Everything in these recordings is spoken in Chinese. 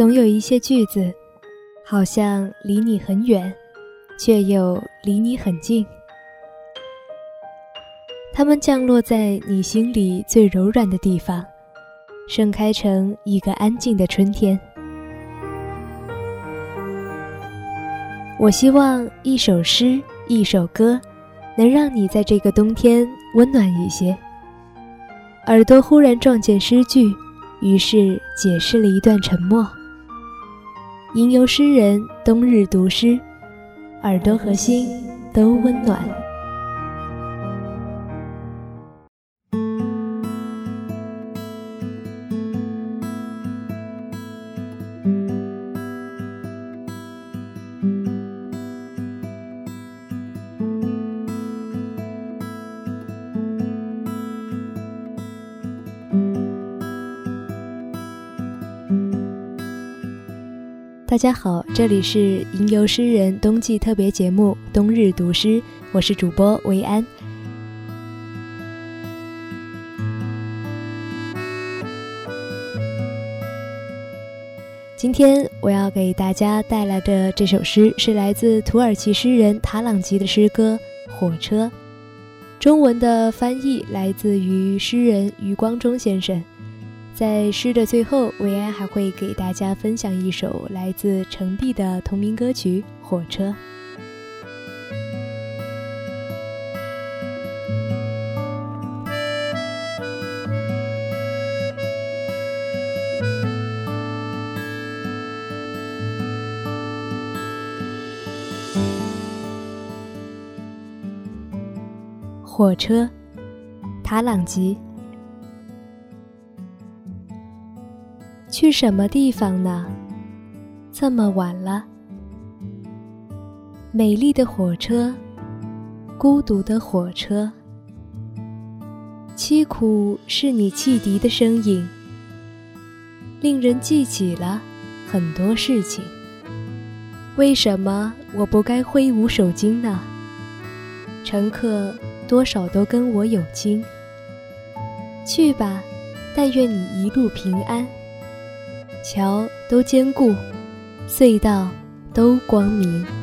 总有一些句子，好像离你很远，却又离你很近。它们降落在你心里最柔软的地方，盛开成一个安静的春天。我希望一首诗，一首歌，能让你在这个冬天温暖一些。耳朵忽然撞见诗句，于是解释了一段沉默。吟游诗人冬日读诗，耳朵和心都温暖。大家好，这里是吟游诗人冬季特别节目《冬日读诗》，我是主播维安。今天我要给大家带来的这首诗是来自土耳其诗人塔朗吉的诗歌《火车》，中文的翻译来自于诗人余光中先生。在诗的最后，维安还会给大家分享一首来自程璧的同名歌曲《火车》。火车，塔朗吉。去什么地方呢？这么晚了。美丽的火车，孤独的火车，凄苦是你汽笛的声音，令人记起了很多事情。为什么我不该挥舞手巾呢？乘客多少都跟我有亲。去吧，但愿你一路平安。桥都坚固，隧道都光明。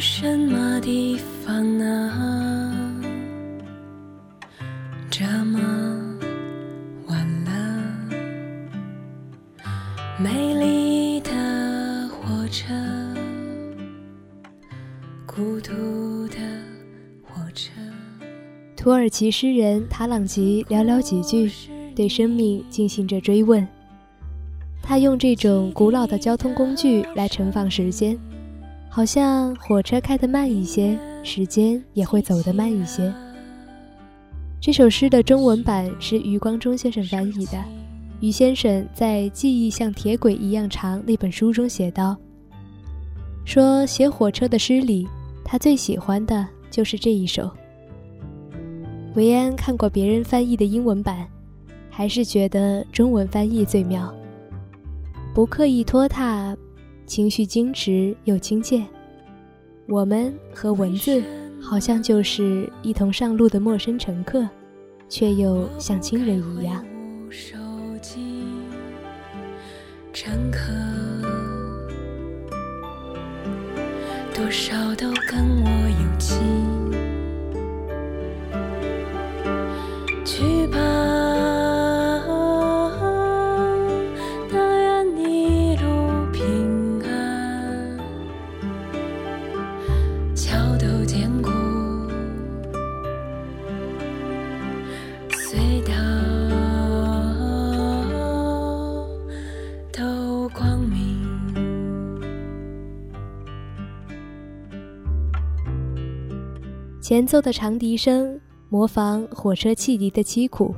什么地方呢？这么晚了，美丽的火车，孤独的火车。土耳其诗人塔朗吉寥寥几句，对生命进行着追问。他用这种古老的交通工具来盛放时间。好像火车开得慢一些，时间也会走得慢一些。这首诗的中文版是余光中先生翻译的。余先生在《记忆像铁轨一样长》那本书中写道：“说写火车的诗里，他最喜欢的就是这一首。”维安看过别人翻译的英文版，还是觉得中文翻译最妙，不刻意拖沓。情绪矜持又亲切，我们和文字好像就是一同上路的陌生乘客，却又像亲人一样。乘客多少都跟我前奏的长笛声模仿火车汽笛的凄苦。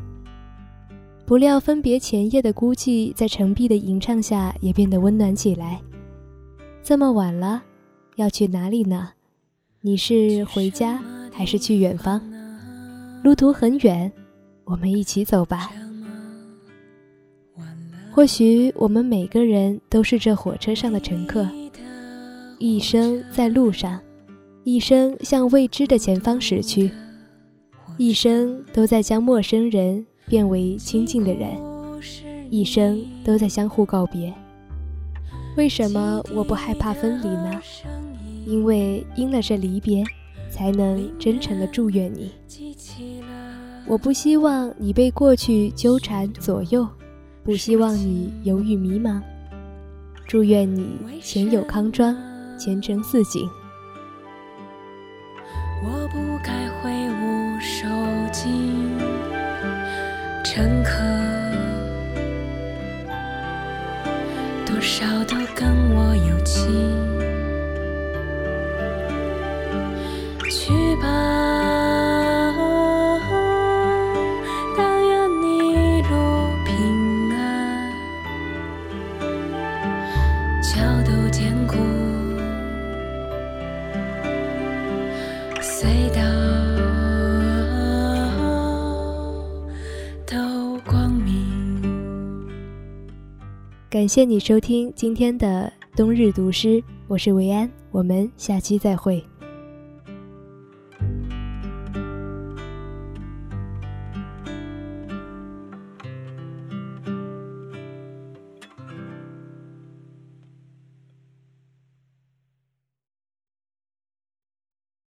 不料分别前夜的孤寂，在程璧的吟唱下也变得温暖起来。这么晚了，要去哪里呢？你是回家还是去远方？路途很远，我们一起走吧。或许我们每个人都是这火车上的乘客，一生在路上。一生向未知的前方驶去，一生都在将陌生人变为亲近的人，一生都在相互告别。为什么我不害怕分离呢？因为因了这离别，才能真诚的祝愿你。我不希望你被过去纠缠左右，不希望你犹豫迷茫。祝愿你前有康庄，前程似锦。我不该挥舞手机，乘客多少都跟我有情，去吧。感谢你收听今天的冬日读诗，我是维安，我们下期再会。